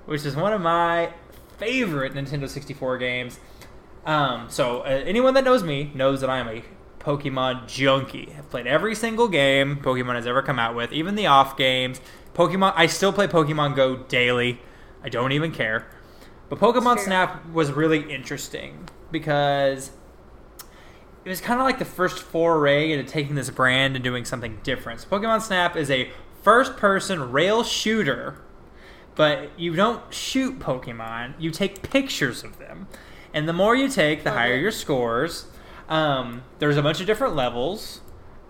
which is one of my favorite Nintendo 64 games. Um, so uh, anyone that knows me knows that I am a Pokemon junkie. I've played every single game Pokemon has ever come out with, even the off games. Pokemon, I still play Pokemon Go daily. I don't even care. But Pokemon Snap was really interesting because it was kind of like the first foray into taking this brand and doing something different. So Pokemon Snap is a first-person rail shooter but you don't shoot Pokemon. You take pictures of them, and the more you take, the Love higher your scores. Um, there's a bunch of different levels,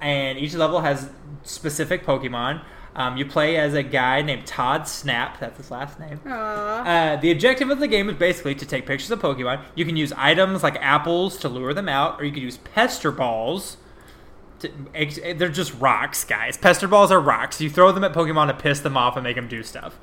and each level has specific Pokemon. Um, you play as a guy named Todd Snap. That's his last name. Aww. Uh, the objective of the game is basically to take pictures of Pokemon. You can use items like apples to lure them out, or you can use pester balls. To, they're just rocks, guys. Pester balls are rocks. You throw them at Pokemon to piss them off and make them do stuff.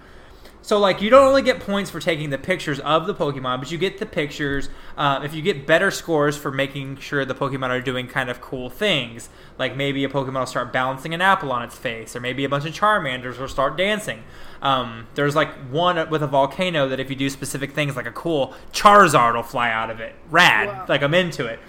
So, like, you don't only get points for taking the pictures of the Pokemon, but you get the pictures. Uh, if you get better scores for making sure the Pokemon are doing kind of cool things, like maybe a Pokemon will start balancing an apple on its face, or maybe a bunch of Charmanders will start dancing. Um, there's like one with a volcano that if you do specific things, like a cool Charizard will fly out of it. Rad. Wow. Like, I'm into it.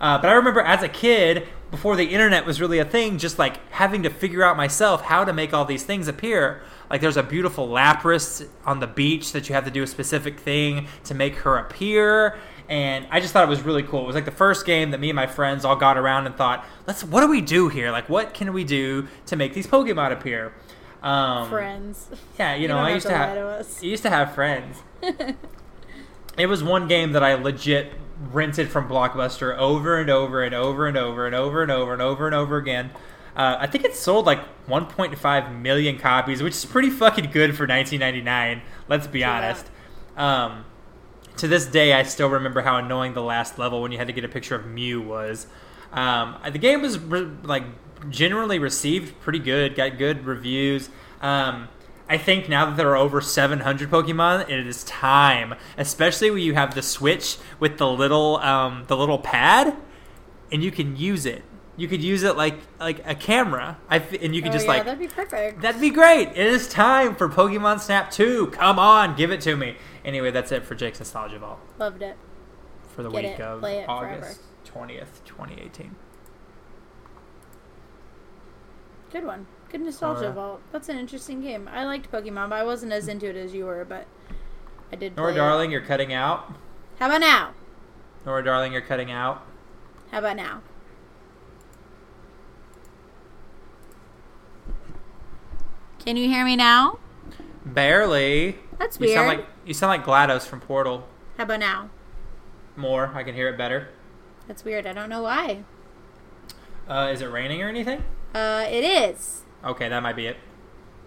Uh, but I remember as a kid, before the internet was really a thing, just like having to figure out myself how to make all these things appear. Like there's a beautiful Lapras on the beach that you have to do a specific thing to make her appear, and I just thought it was really cool. It was like the first game that me and my friends all got around and thought, "Let's what do we do here? Like, what can we do to make these Pokemon appear?" Um, Friends. Yeah, you know, I used to to have to us. I used to have friends. <laughs> it was one game that I legit rented from Blockbuster over and over and over and over and over and over and over and over again. Uh, I think it sold like 1.5 million copies, which is pretty fucking good for 1999. Let's be True honest. Um, to this day, I still remember how annoying the last level when you had to get a picture of Mew was. Um, the game was re- like generally received pretty good, got good reviews. Um, I think now that there are over 700 Pokemon, it is time, especially when you have the Switch with the little um, the little pad, and you can use it. You could use it like like a camera, I f- and you could oh, just yeah, like that'd be perfect. That'd be great. It is time for Pokemon Snap 2. Come on, give it to me. Anyway, that's it for Jake's Nostalgia Vault Loved it. for the Get week it, of August 20th, 2018. Good one. Good nostalgia vault. That's an interesting game. I liked Pokemon, but I wasn't as into it as you were. But I did. Nora play it. Darling, you're cutting out. How about now? Nora Darling, you're cutting out. How about now? Can you hear me now? Barely. That's weird. You sound like you sound like GLaDOS from Portal. How about now? More, I can hear it better. That's weird. I don't know why. Uh, is it raining or anything? Uh, it is. Okay, that might be it.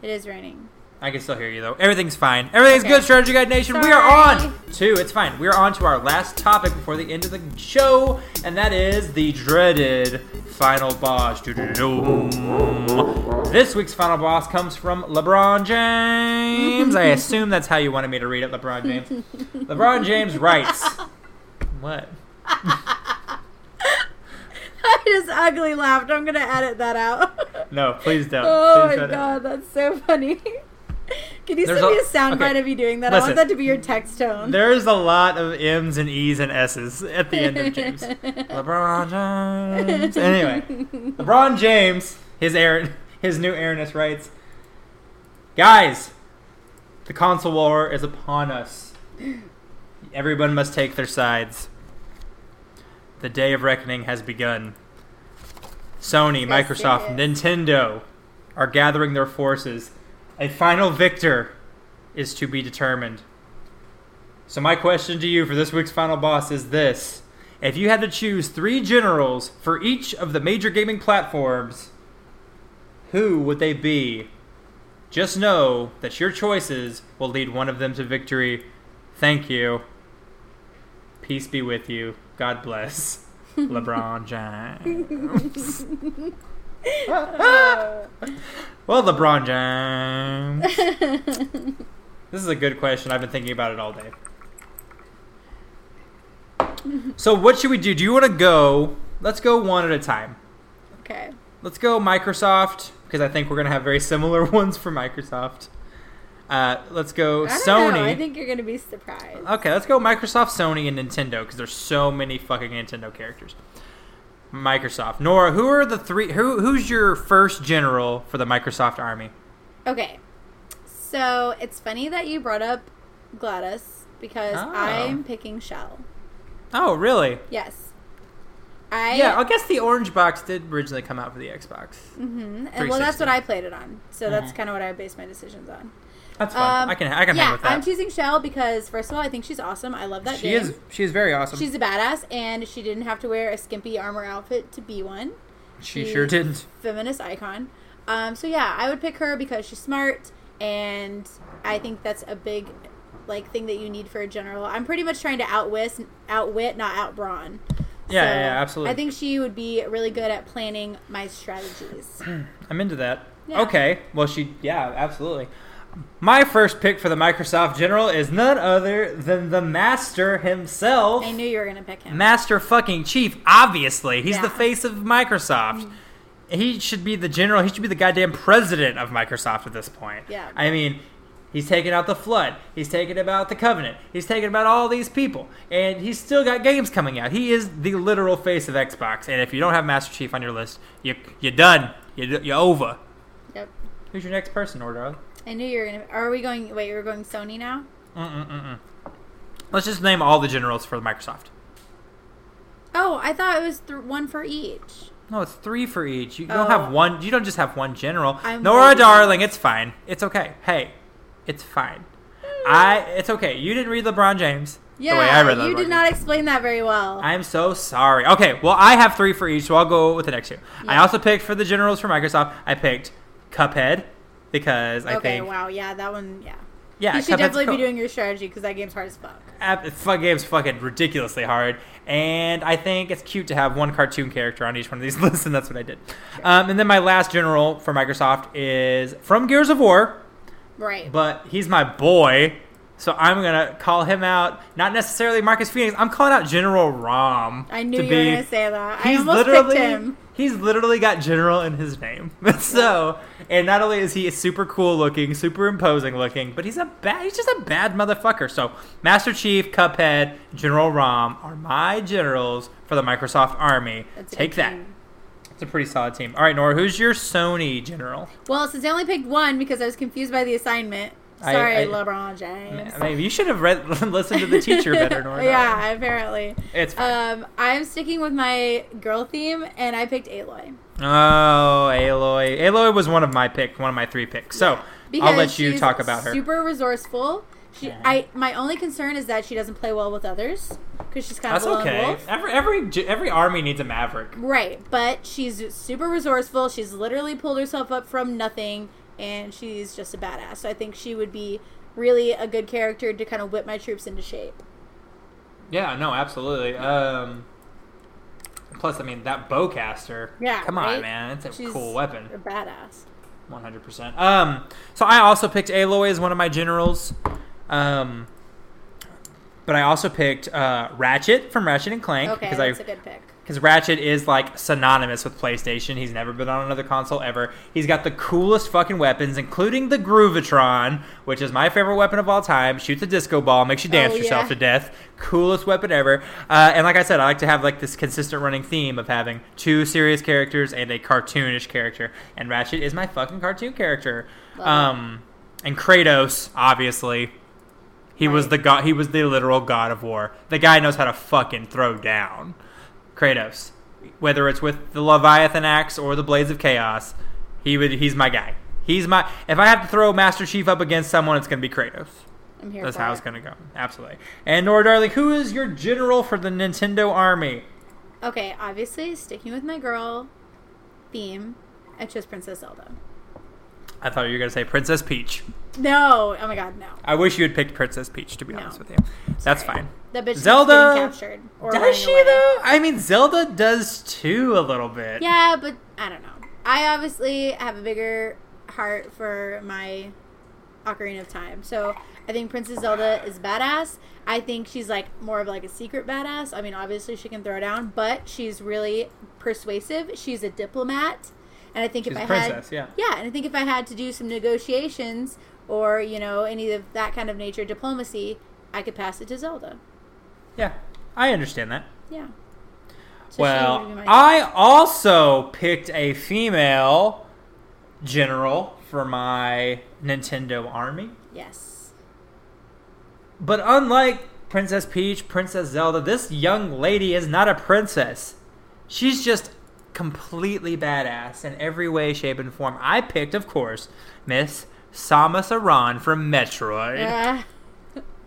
It is raining. I can still hear you though. Everything's fine. Everything's Okay. good, Strategy Guide Nation. We are on to it's fine. We are on to our last topic before the end of the show, and that is the dreaded final boss. This week's final boss comes from LeBron James. I assume that's how you wanted me to read it, LeBron James. <laughs> LeBron James writes, <laughs> "What? <laughs> <laughs> I just ugly laughed. I'm gonna edit that out. <laughs> No, please don't. oh Please my don't. god, that's so funny. <laughs> Can you There's send me a- a soundbite okay. of you doing that? I want that to be your text tone. There's a lot of M's and E's and S's at the end of James. LeBron James. Anyway, LeBron James, his Aaron, his new Aaroness writes, guys, the console war is upon us. Everyone must take their sides. The day of reckoning has begun. Sony, Yes, Microsoft. Nintendo are gathering their forces. A final victor is to be determined. So my question to you for this week's final boss is this. If you had to choose three generals for each of the major gaming platforms, who would they be? Just know that your choices will lead one of them to victory. Thank you. Peace be with you. God bless. <laughs> LeBron James. <laughs> Well, LeBron James. <laughs> This is a good question. I've been thinking about it all day. So, what should we do? Do you want to go? Let's go one at a time. okay. Let's go Microsoft because I think we're gonna have very similar ones for Microsoft. Uh, let's go I don't Sony. know. I think you're gonna be surprised. Okay, let's go Microsoft, Sony, and Nintendo because there's so many fucking Nintendo characters. Microsoft. Nora, who are the three? Who who's your first general for the Microsoft army? Okay. So it's funny that you brought up GLaDOS because Oh. I'm picking Chell. Oh, really? Yes. I yeah, I guess the orange box did originally come out for the Xbox. Mm-hmm. And well, that's what I played it on. So that's Mhm. kind of what I based my decisions on. That's fine. Um, I can I can yeah, hang with that. I'm choosing Chell because first of all, I think she's awesome. I love that she game. is she is very awesome. She's a badass, and she didn't have to wear a skimpy armor outfit to be one. she sure didn't. Feminist icon. Um, so yeah, I would pick her because she's smart, and I think that's a big like thing that you need for a general. I'm pretty much trying to outwit, outwit, not outbrawn. Yeah, So, yeah, yeah, absolutely. I think she would be really good at planning my strategies. <clears throat> I'm into that. Yeah. Okay. Well, she yeah, absolutely. My first pick for the Microsoft General is none other than the Master himself. I knew you were gonna pick him. Master fucking Chief, obviously. He's Yeah. the face of Microsoft. Mm-hmm. He should be the general. He should be the goddamn president of Microsoft at this point. Yeah. I mean, he's taken out the Flood. He's taken about the Covenant. He's taken about all these people. And he's still got games coming out. He is the literal face of Xbox. And if you don't have Master Chief on your list, you, you're done. You're, you're over. Yep. Who's your next person, Ordar? I knew you were gonna. Are we going? Wait, we're going Sony now. Mm-mm-mm-mm. Let's just name all the generals for Microsoft. Oh, I thought it was th- one for each. No, it's three for each. You don't Oh. have one. You don't just have one general. I'm Nora, darling, it's fine. It's okay. Hey, it's fine. I. It's okay. You didn't read LeBron James. Yeah, the way I read LeBron you did James. not explain that very well. I'm so sorry. Okay, well, I have three for each, so I'll go with the next two. I also picked for the generals for Microsoft. I picked Cuphead because I okay, think Okay, wow, yeah, that one, yeah. yeah, you should definitely cool. be doing your strategy because that game's hard as fuck. App- Fuck game's fucking ridiculously hard, and I think it's cute to have one cartoon character on each one of these <laughs> lists, and that's what I did. Um, and then my last general for Microsoft is from Gears of War, Right. but he's my boy, so I'm gonna call him out. Not necessarily Marcus Phoenix. I'm calling out General RAAM. I knew you be, were gonna say that. I He's almost literally picked him. He's literally got General in his name. <laughs> so, and not only is he super cool looking, super imposing looking, but he's a bad. He's just a bad motherfucker. So, Master Chief, Cuphead, General RAAM are my generals for the Microsoft Army. That's Take that. team. It's a pretty solid team. All right, Nora, who's your Sony general? Well, since I only picked one because I was confused by the assignment. I- Sorry, I- LeBron James. Maybe you should have read, <laughs> listened to the teacher better, <laughs> Nora. yeah, apparently. It's fine. Um, I'm sticking with my girl theme, and I picked Aloy. Oh, Aloy. Aloy was one of my picks, one of my three picks. So Because I'll let you talk about her. Super resourceful. She, Yeah. I, my only concern is that she doesn't play well with others because she's kind That's of a lone okay. wolf. Every every every army needs a maverick. Right, but she's super resourceful. She's literally pulled herself up from nothing, and she's just a badass. So I think she would be really a good character to kind of whip my troops into shape. Yeah, no, absolutely. Um, plus, I mean, that bowcaster. Yeah, come on, right? man, it's a She's cool weapon. A badass. One hundred percent. Um, so I also picked Aloy as one of my generals. Um, but I also picked uh, Ratchet from Ratchet and Clank Okay, because that's I a good pick. Because Ratchet is like synonymous with PlayStation. He's never been on another console ever. He's got the coolest fucking weapons, including the Groovitron, which is my favorite weapon of all time. Shoots a disco ball, makes you dance Oh, yourself to death. Coolest weapon ever. Uh, and like I said, I like to have like this consistent running theme of having two serious characters and a cartoonish character. And Ratchet is my fucking cartoon character. Um, and Kratos, obviously. He was the god. He was the literal god of war. The guy knows how to fucking throw down. Kratos, whether it's with the Leviathan axe or the Blades of Chaos, he would. He's my guy. He's my. If I have to throw Master Chief up against someone, it's gonna be Kratos. I'm here That's how it. it's gonna go. Absolutely. And Nora, darling, who is your general for the Nintendo Army? Okay, obviously sticking with my girl theme, I chose Princess Zelda. I thought you were gonna say Princess Peach. No, oh my god, no. I wish you had picked Princess Peach. To be No. honest with you, that's Sorry. fine. That bitch Zelda- captured. Does she away. though? I mean, Zelda does too a little bit. Yeah, but I don't know. I obviously have a bigger heart for my Ocarina of Time. So I think Princess Zelda is badass. I think she's like more of like a secret badass. I mean, obviously she can throw down, but she's really persuasive. She's a diplomat. And I think She's if a I princess, had yeah. Yeah, and I think if I had to do some negotiations or, you know, any of that kind of nature diplomacy, I could pass it to Zelda. Yeah, I understand that. Yeah. So well, I also picked a female general for my Nintendo army. Yes. But unlike Princess Peach, Princess Zelda, this young lady is not a princess. She's just completely badass in every way, shape, and form. I picked, of course, Miss Samus Aran from Metroid. Yeah.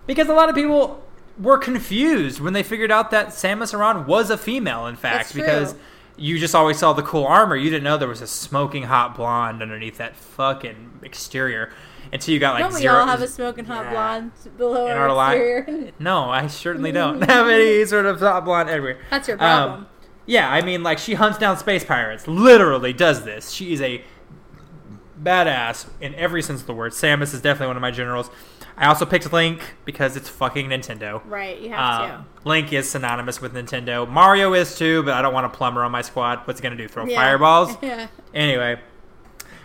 Because a lot of people were confused when they figured out that Samus Aran was a female, in fact, because you just always saw the cool armor. You didn't know there was a smoking hot blonde underneath that fucking exterior until you got like don't we zero. all have a smoking hot Yeah. blonde below in our, our exterior? No, I certainly <laughs> don't have any sort of hot blonde everywhere. That's your Um, problem. yeah, I mean, like she hunts down space pirates. Literally does this. She is a badass in every sense of the word. Samus is definitely one of my generals. I also picked Link because it's fucking Nintendo. right, you have Um, Link is synonymous with Nintendo. Mario is too, but I don't want a plumber on my squad. What's he gonna do? Throw. Yeah. fireballs? <laughs> Yeah. Anyway.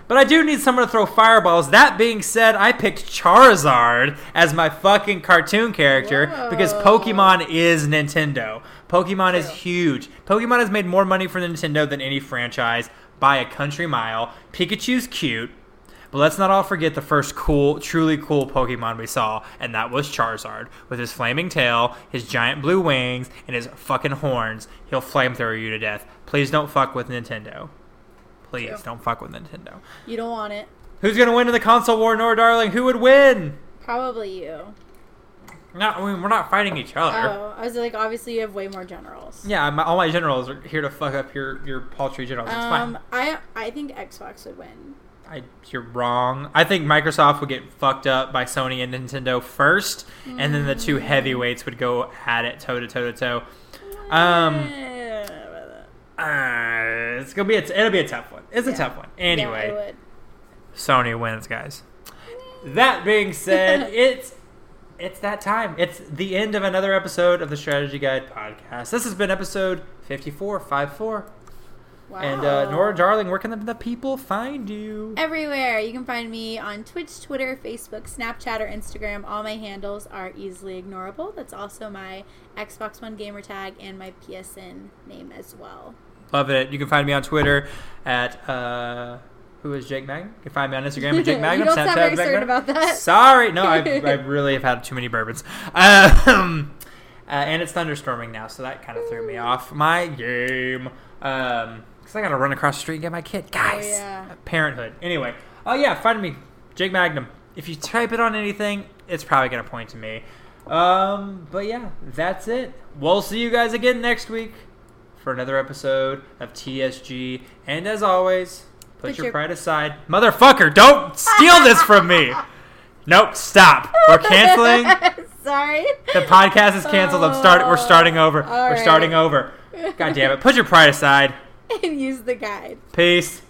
But I do need someone to throw fireballs. That being said, I picked Charizard as my fucking cartoon character because Pokemon is Nintendo. Pokemon is huge. Pokemon has made more money for Nintendo than any franchise by a country mile. Pikachu's cute. But let's not all forget the first cool, truly cool Pokemon we saw, and that was Charizard. With his flaming tail, his giant blue wings, and his fucking horns, he'll flamethrower you to death. Please don't fuck with Nintendo. Please True. don't fuck with Nintendo. You don't want it. Who's gonna win in the console war, Nor Darling? Who would win? Probably you. No, I mean, we're not fighting each other. Oh, I was like, obviously you have way more generals. Yeah, my, all my generals are here to fuck up your your paltry generals. It's Um, fine. I I think Xbox would win. I, you're wrong. I think Microsoft would get fucked up by Sony and Nintendo first, and then the two Mm. heavyweights would go at it toe to toe to toe. Um, uh, it's gonna be a it'll be a tough one. It's a Yeah. tough one. yeah, Anyway, would. Sony wins, guys. That being said, <laughs> it's it's that time. It's the end of another episode of the Strategy Guide podcast. This has been episode 54, 54. Wow. And uh, Nora Darling, where can the, the people find you? Everywhere. You can find me on Twitch, Twitter, Facebook, Snapchat, or Instagram. All my handles are easily ignorable. That's also my Xbox One gamer tag and my PSN name as well. Love it. You can find me on Twitter at uh, who is Jake Magnum. <laughs> You can find me on Instagram at Jake Magnum. you don't sound very certain about that. Sorry, no, I, I <laughs> really have had too many bourbons. Um, <laughs> uh, and it's thunderstorming now, so that kind of threw me off my game. Um, because I gotta run across the street and get my kid, guys. Oh, yeah. Parenthood. Anyway, oh yeah, find me, Jake Magnum. If you type it on anything, it's probably gonna point to me. Um, but yeah, that's it. We'll see you guys again next week for another episode of TSG. And as always, put, Put your, your- pride aside. Motherfucker, don't steal this from me. <laughs> Nope, stop. We're <laughs> canceling. <laughs> Sorry. The podcast is canceled. I'm start. We're starting oh, over. All We're starting over. God damn it. Put your pride aside. and use the guide. Peace.